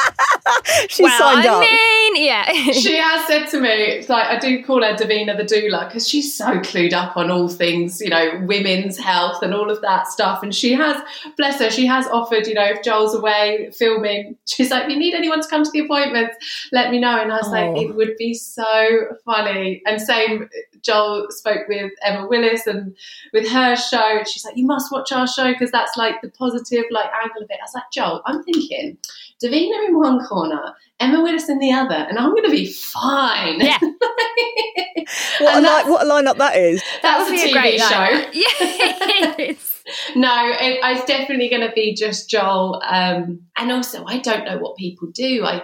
S1: She
S2: well,
S1: signed
S2: I
S1: up.
S2: mean, yeah.
S3: she has said to me, it's like I do call her Davina the doula because she's so clued up on all things, you know, women's health and all of that stuff. And she has, bless her, she has offered, you know, if Joel's away filming, she's like, if you need anyone to come to the appointments, let me know. And I was like,
S1: Oh.
S3: it would be so funny. And same, Joel spoke with Emma Willis and with her show, and she's like, you must watch our show because that's like the positive like angle of it. I was like, Joel, I'm thinking Davina in one corner, Emma Willis in the other, and I'm going to be fine.
S2: Yeah.
S1: What a,
S3: And
S1: li-
S3: that's-
S1: what a lineup that is.
S3: That That's a TV show.
S2: lineup. Yes.
S3: No, it, it's definitely going to be just Joel. Um, and also, I don't know what people do. I,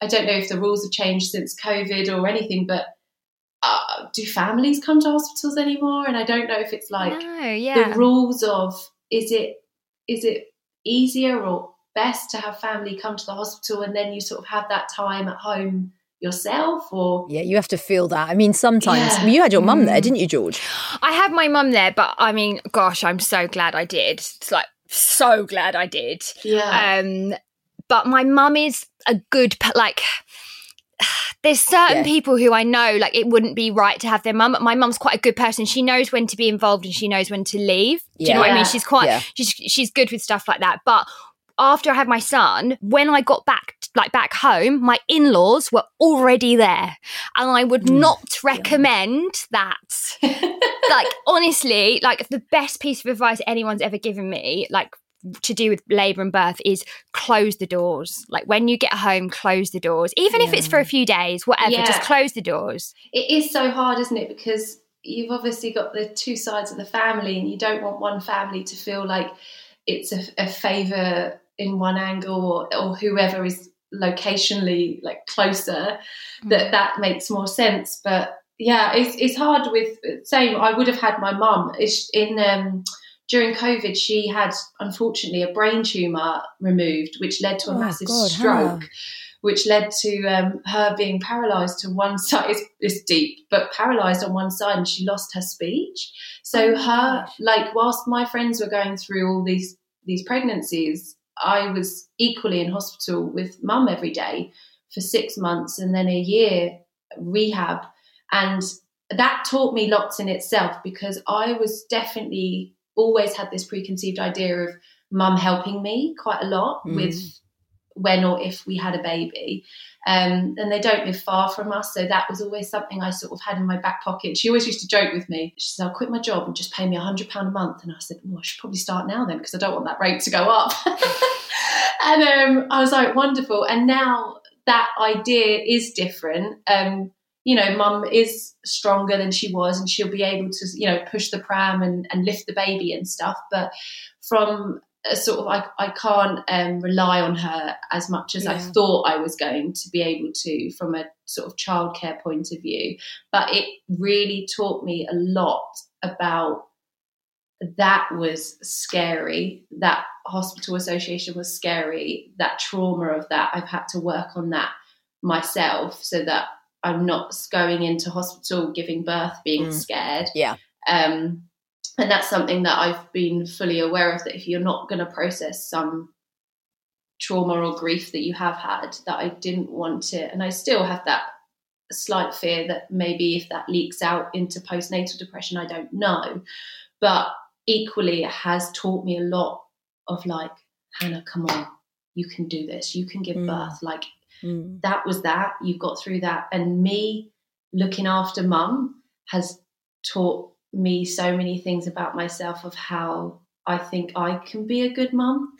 S3: I don't know if the rules have changed since COVID or anything, but uh, do families come to hospitals anymore? And I don't know if it's like
S2: no, yeah.
S3: the rules of is it is it easier or best to have family come to the hospital and then you sort of have that time at home yourself or
S1: Yeah, you have to feel that. I mean, sometimes
S3: Yeah.
S1: You had your mum there,
S2: Mm.
S1: didn't you, George?
S2: I had my mum there, but I mean, gosh, I'm so glad I did. It's like so glad I did.
S3: yeah
S2: Um, but my mum is a good like. There's certain
S1: Yeah.
S2: people who I know like it wouldn't be right to have their mum. My mum's quite a good person. She knows when to be involved and she knows when to leave. Do you know what I mean? She's quite
S1: Yeah.
S2: she's she's good with stuff like that. But after I had my son, when I got back like back home, my in-laws were already there, and I would
S1: Mm.
S2: not recommend that like honestly, like the best piece of advice anyone's ever given me, like to do with labor and birth is close the doors. Like when you get home, close the doors. Even if it's for a few days, whatever, just close the doors.
S3: it is so hard isn't it because you've obviously got the two sides of the family and you don't want one family to feel like it's a, a favor in one angle or, or whoever is locationally like closer that that makes more sense but yeah it's, it's hard with same i would have had my mum in um during covid she had unfortunately a brain tumor removed which led to a
S1: Oh,
S3: massive
S1: God,
S3: stroke
S1: how?
S3: which led to um, her being paralyzed to one side. It's, it's deep, but paralyzed on one side, and she lost her speech. So
S2: Oh
S3: her,
S2: gosh.
S3: like, whilst my friends were going through all these these pregnancies, I was equally in hospital with mum every day for six months, and then a year rehab, and that taught me lots in itself because I was definitely always had this preconceived idea of mum helping me quite a lot
S1: Mm.
S3: with when or if we had a baby. Um, and they don't live far from us. So that was always something I sort of had in my back pocket. She always used to joke with me. She said, I'll quit my job and just pay me a £100 a month. And I said, well, I should probably start now then because I don't want that rate to go up. and um, I was like, wonderful. And now that idea is different. Um, you know, mum is stronger than she was and she'll be able to, you know, push the pram and, and lift the baby and stuff. But from a sort of, I, I can't um, rely on her as much as I thought I was going to be able to from a sort of childcare point of view. But it really taught me a lot about that was scary. That hospital association was scary. That trauma of that, I've had to work on that myself so that I'm not going into hospital giving birth being
S1: Mm.
S3: scared.
S1: Yeah.
S3: Um, and that's something that I've been fully aware of that if you're not going to process some trauma or grief that you have had, that I didn't want it. And I still have that slight fear that maybe if that leaks out into postnatal depression, I don't know. But equally, it has taught me a lot of like, Hannah, come on, you can do this, you can give
S1: Mm.
S3: birth. Like,
S1: Mm.
S3: that was that. You got through that. And me looking after mum has taught me so many things about myself of how I think I can be a good mum.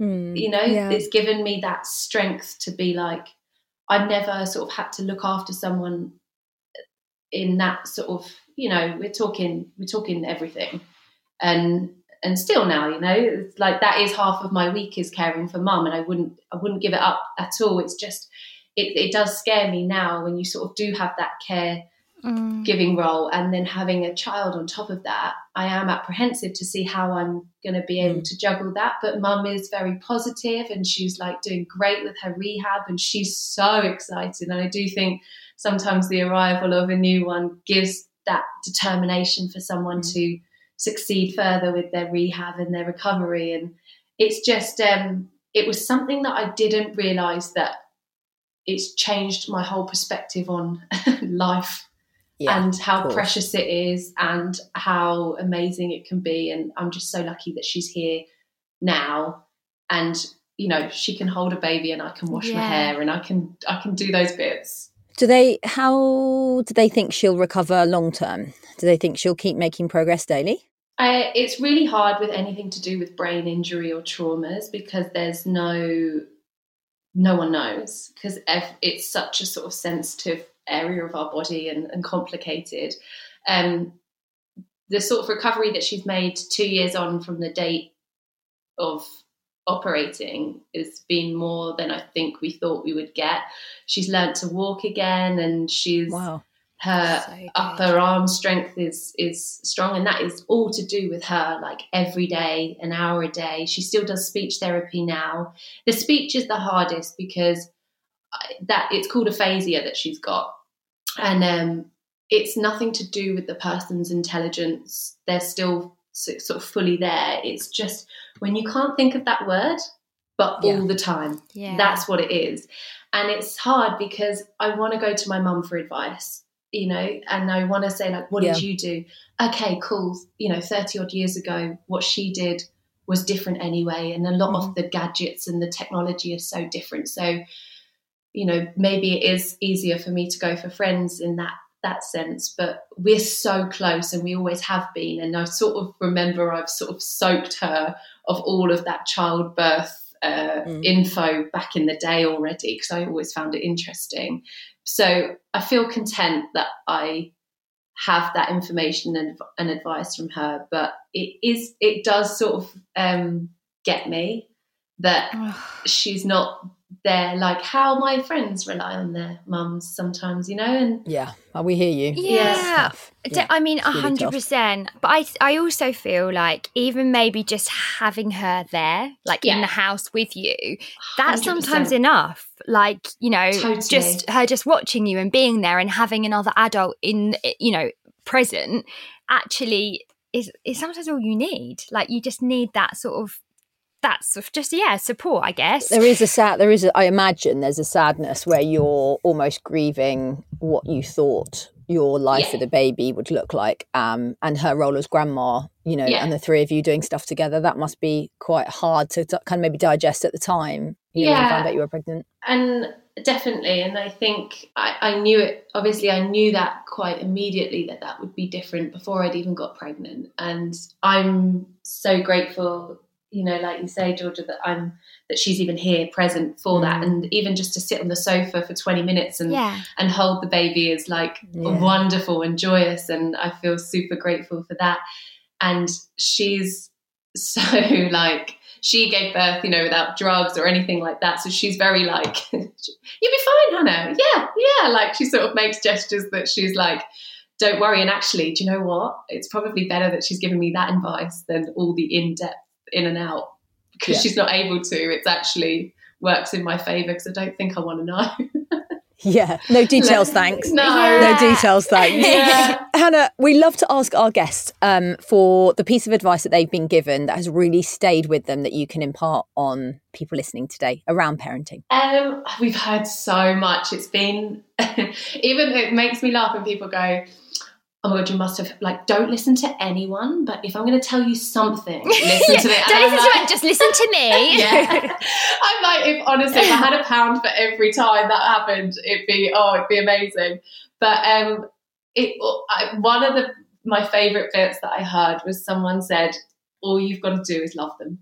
S1: Mm.
S3: You know,
S1: Yeah.
S3: it's given me that strength to be like, I've never sort of had to look after someone in that sort of you know, we're talking we're talking everything, and and still now, you know, it's like that is half of my week is caring for mum, and I wouldn't I wouldn't give it up at all. It's just it, it does scare me now when you sort of do have that care
S2: Mm.
S3: giving role and then having a child on top of that i am apprehensive to see how i'm going to be able to juggle that but mum is very positive and she's like doing great with her rehab and she's so excited and i do think sometimes the arrival of a new one gives that determination for someone to succeed further with their rehab and their recovery and it's just um it was something that i didn't realize that it's changed my whole perspective on life
S1: Yeah,
S3: and how precious it is and how amazing it can be. And I'm just so lucky that she's here now. And you know, she can hold a baby and I can wash my hair and I can I can do those bits.
S1: Do they? How do they think she'll recover long term? Do they think she'll keep making progress daily?
S3: It's really hard with anything to do with brain injury or traumas because there's no no one knows because it's such a sort of sensitive area of our body and, and complicated. Um, the sort of recovery that she's made two years on from the date of operating has been more than I think we thought we would get. She's learned to walk again, and she's
S1: Wow.
S3: her
S2: So
S3: upper arm strength is is strong and that is all to do with her like every day an hour a day. She still does speech therapy now. The speech is the hardest because that it's called aphasia that she's got. And um it's nothing to do with the person's intelligence. They're still sort of fully there. It's just when you can't think of that word but
S1: Yeah.
S3: all the time
S2: Yeah.
S3: that's what it is. And it's hard because I want to go to my mum for advice, you know, and I want to say, like, what did you do? Okay, cool. You know, 30 odd years ago, what she did was different anyway. And a lot of mm. the gadgets and the technology is so different. So, you know, maybe it is easier for me to go for friends in that that sense but we're so close and we always have been and i sort of remember i've sort of soaked her of all of that childbirth uh,
S1: Mm.
S3: info back in the day already because I always found it interesting. So I feel content that I have that information and, and advice from her, but it is it does sort of um, get me that she's not there like how my friends rely on their mums sometimes, you know, and
S1: Yeah, oh, we hear you.
S2: Yeah.
S1: It's.
S2: D-
S1: Yeah,
S2: I mean,
S1: it's
S2: a
S1: really
S2: hundred
S1: tough.
S2: percent. But I, I also feel like even maybe just having her there, like in the house with you, that's
S3: 100%.
S2: sometimes enough. Like you know,
S3: Totally.
S2: just her just watching you and being there and having another adult in, eh, you know, present actually is is sometimes all you need. Like you just need that sort of that sort of just yeah support, I guess.
S1: There is a sad. There is. A, I imagine there's a sadness where you're almost grieving what you thought your life
S3: Yeah.
S1: with a baby would look like, um, and her role as grandma. You know,
S3: Yeah.
S1: and the three of you doing stuff together. That must be quite hard to, kind of maybe digest at the time. You
S3: Yeah.
S1: found out you were pregnant.
S3: and definitely and i think I, I knew it obviously i knew that quite immediately that that would be different before i'd even got pregnant and i'm so grateful you know like you say georgia that i'm that she's even here present for that.
S1: Mm.
S3: and even just to sit on the sofa for 20 minutes and
S2: yeah,
S3: and hold the baby is like
S1: Yeah.
S3: wonderful and joyous and i feel super grateful for that. And she's so like she gave birth you know without drugs or anything like that. So she's very like you'll be fine hannah. Yeah yeah. Like she sort of makes gestures that she's like don't worry. And actually do you know what? It's probably better that she's giving me that advice than all the in-depth in and out because
S1: Yeah.
S3: she's not able to it's actually works in my favor because i don't think i want to know
S1: Yeah. No details, thanks.
S3: no
S2: Yeah.
S1: No details, thanks.
S3: Yeah.
S1: Hannah, we love to ask our guests um, for the piece of advice that they've been given that has really stayed with them that you can impart on people listening today around parenting.
S3: Um, we've heard so much. It's been even it makes me laugh when people go, "Oh my god, you must have like don't listen to anyone." But if I'm going to tell you something, listen to it.
S2: Don't listen to it. Just listen to me.
S3: yeah. I'm like, if honestly, if I had a pound for every time that happened, it'd be oh, it'd be amazing. But um, it I, one of the my favourite bits that I heard was someone said, "All you've got to do is love them,"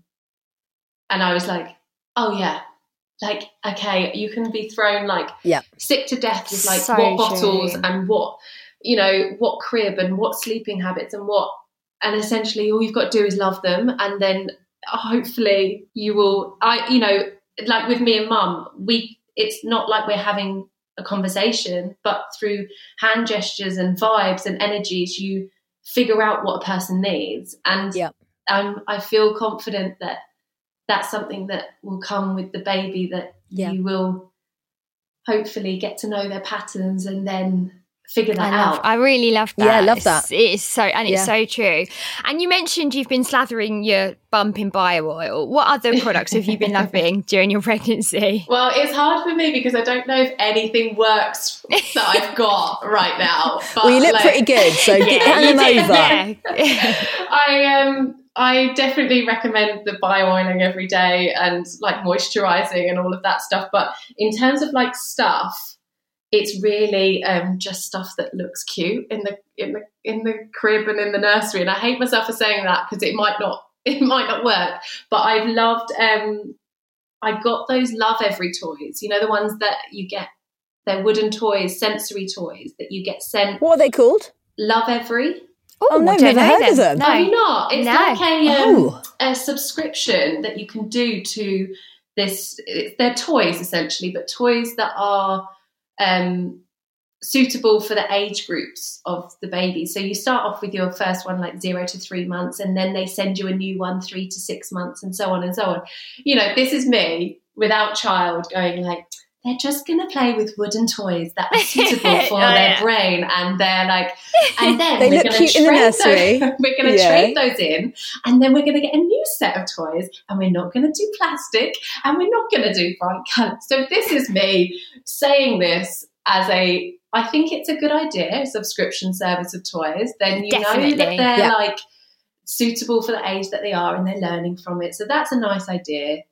S3: and I was like, "Oh yeah." Like okay, you can be thrown like
S1: Yeah.
S3: sick to death with like
S2: So
S3: what bottles
S2: true.
S3: and what you know, what crib and what sleeping habits and what, and essentially all you've got to do is love them. And then hopefully you will, I, you know, like with me and mum, we, it's not like we're having a conversation, but through hand gestures and vibes and energies, you figure out what a person needs. And
S1: Yeah.
S3: um, I feel confident that that's something that will come with the baby that
S1: Yeah.
S3: you will hopefully get to know their patterns and then figure that
S2: I love.
S3: out.
S2: I really love that.
S1: Yeah, I love that.
S2: It is so, and it's
S1: Yeah.
S2: so true. And you mentioned you've been slathering your bump in Bio-Oil. What other products have you been loving during your pregnancy?
S3: Well, it's hard for me because I don't know if anything works that I've got right now. But
S1: Well, you look
S3: like-
S1: pretty good, so get
S2: you
S1: hand them
S2: did,
S1: over.
S2: yeah.
S3: I um I definitely recommend the bio oiling every day and like moisturizing and all of that stuff. But in terms of like stuff, it's really um, just stuff that looks cute in the in the in the crib and in the nursery. And I hate myself for saying that because it might not it might not work. But I've loved um I got those Lovevery toys. You know the ones that you get. They're wooden toys, sensory toys that you get sent.
S1: What are they called?
S3: Lovevery.
S1: Oh, no,
S2: I don't
S1: never heard of them.
S2: No.
S3: Have you not? It's
S2: No.
S3: like a, um,
S1: Oh.
S3: a subscription that you can do to this. They're toys essentially, but toys that are um, suitable for the age groups of the baby. So you start off with your first one like zero to three months, and then they send you a new one three to six months, and so on and so on. You know, this is me without child going like. They're just going to play with wooden toys that are suitable for
S2: Oh,
S3: their
S2: yeah.
S3: brain, and they're like, and then we're gonna
S1: cute
S3: trade. Those, we're going to
S1: Yeah.
S3: trade those in, and then we're going to get a new set of toys, and we're not going to do plastic, and we're not going to do bright colours. So this is me saying this as a. I think it's a good idea, subscription service of toys. Then you know that they're
S1: Yeah.
S3: like suitable for the age that they are, and they're learning from it. So that's a nice idea.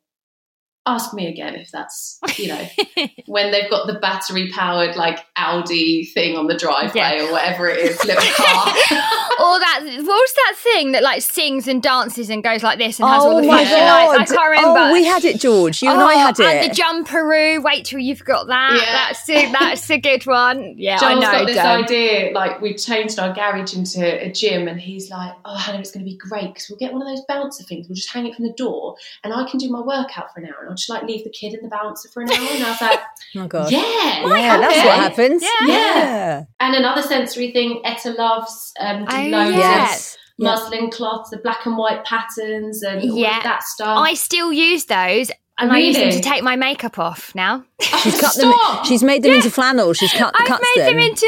S3: Ask me again if that's you know when they've got the battery powered like Audi thing on the driveway
S2: Yeah.
S3: or whatever it is, little car.
S2: Or that what's that thing that like sings and dances and goes like this and has all
S1: Oh
S2: the
S1: my
S2: flashing
S1: god!
S2: lights? I can't oh, remember.
S1: Oh, we had it, George. You and I
S2: Oh,
S1: had it.
S2: And the jumperoo. Wait till you've got that.
S3: Yeah.
S2: That's a, that's a good one. Yeah,
S3: Joel's
S2: I know.
S3: got this
S2: Dom.
S3: idea, like we've changed our garage into a gym, and he's like, "Oh, Hannah, it's going to be great because we'll get one of those bouncer things. We'll just hang it from the door, and I can do my workout for an hour, and I'll like leave the kid in the bouncer for an hour." And I was like,
S1: oh god.
S3: "Yeah,
S1: Yeah, that's
S3: okay."
S1: what happens.
S2: Yeah.
S1: yeah.
S3: And another sensory thing, Etta Loves um, do
S2: Oh,
S3: loads
S1: Yes. Yeah.
S3: muslin cloths, the black and white patterns, and all
S2: Yeah.
S3: of that stuff.
S2: I still use those, and I use them to take my makeup off now.
S1: She's cut them.
S3: Stop!
S1: She's made them into flannel. She's cut
S2: I've
S1: cuts
S2: made them.
S1: them,
S2: into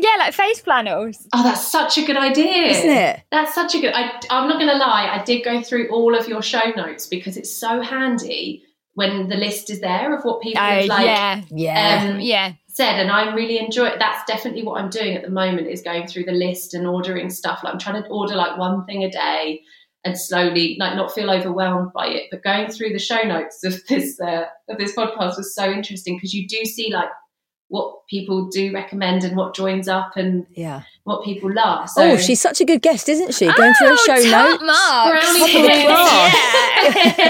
S2: yeah, like face flannels.
S3: Oh, that's such a good idea,
S1: isn't it?
S3: That's such a good. I, I'm not going to lie. I did go through all of your show notes because it's so handy when the list is there of what people
S2: Oh
S3: have like
S2: yeah,
S1: Yeah.
S3: um,
S2: yeah.
S3: said, and i'm really enjoy it. That's definitely what I'm doing at the moment is going through the list and ordering stuff. Like I'm trying to order like one thing a day and slowly like not feel overwhelmed by it. But going through the show notes of this uh, of this podcast was so interesting because you do see like what people do recommend and what joins up and
S1: yeah.
S3: what people love. So
S1: oh, she's such a good guest, isn't she? Going through her
S2: Oh,
S1: show
S2: top
S1: notes.
S2: marks.
S3: Brownie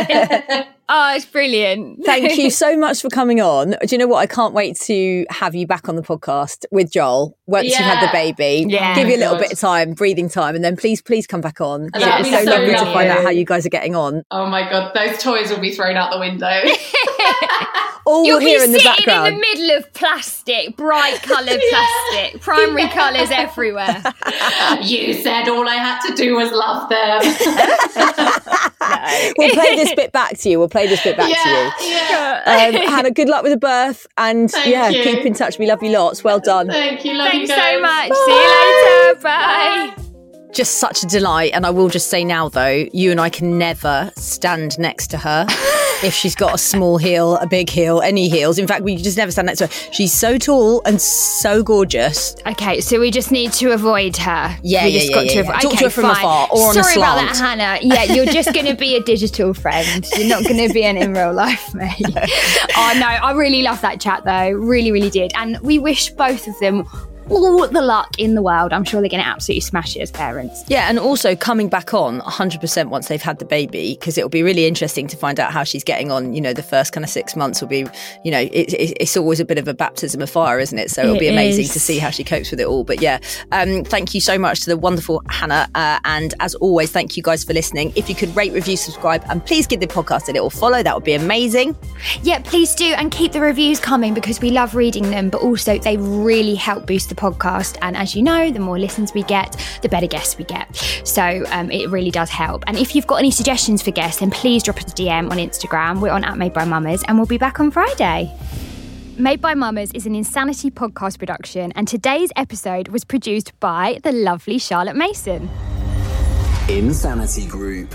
S2: Yeah. oh, it's brilliant.
S1: Thank you so much for coming on. Do you know what? I can't wait to have you back on the podcast with Joel once you've had the baby.
S2: Yeah.
S1: Give you a little
S3: God.
S1: bit of time, breathing time, and then please, please come back on.
S3: That'd
S1: It'd be
S3: be
S1: so,
S3: so
S1: lovely to find out how you guys are getting on.
S3: Oh my god, those toys will be thrown out the window.
S1: All
S2: You'll
S1: we'll
S2: be
S1: hear in the
S2: sitting
S1: background.
S2: in the middle of plastic, bright coloured plastic, primary colours everywhere.
S3: you said all I had to do was love them.
S1: we'll play this bit back to you. We'll play this bit back to you.
S3: yeah, yeah.
S1: Um, Hannah, good luck with the birth, and
S3: Thank
S1: yeah,
S3: you.
S1: keep in touch. We love you lots. Well done.
S3: Thank you, love
S2: Thanks
S3: you
S2: so
S3: guys.
S2: much. See you later. Bye.
S1: Just such a delight, and I will just say now though, you and I can never stand next to her. If she's got a small heel, a big heel, any heels. In fact, we just never stand next to her. She's so tall and so gorgeous.
S2: Okay, so we just need to avoid her.
S1: Yeah,
S2: we
S1: yeah,
S2: just
S1: yeah,
S2: got
S1: yeah,
S2: to
S1: yeah.
S2: avoid.
S1: Talk to
S2: okay,
S1: her from
S2: fine.
S1: afar or on a
S2: Sorry about that. Hannah. Yeah, you're just going to be a digital friend. You're not going to be an in real life mate. oh no, I really love that chat though. Really, really did. And we wish both of them all the luck in the world. I'm sure they're going to absolutely smash it as parents.
S1: Yeah, and also coming back on 100% once they've had the baby, because it'll be really interesting to find out how she's getting on. You know, the first kind of six months will be, you know, it, it, it's always a bit of a baptism of fire, isn't it? So it'll
S2: It
S1: be amazing
S2: is.
S1: to see how she copes with it all. But yeah, um, thank you so much to the wonderful Hannah. Uh, and as always, thank you guys for listening. If you could rate, review, subscribe, and please give the podcast a little follow, that would be amazing.
S2: Yeah, please do and keep the reviews coming because we love reading them, but also they really help boost the podcast. And as you know, the more listens we get, the better guests we get. So um, it really does help. And if you've got any suggestions for guests, then please drop us a DM on Instagram. We're on at Made by Mammas, and we'll be back on Friday. Made by Mammas is an Insanity podcast production, and today's episode was produced by the lovely Charlotte Mason.
S5: Insanity Group.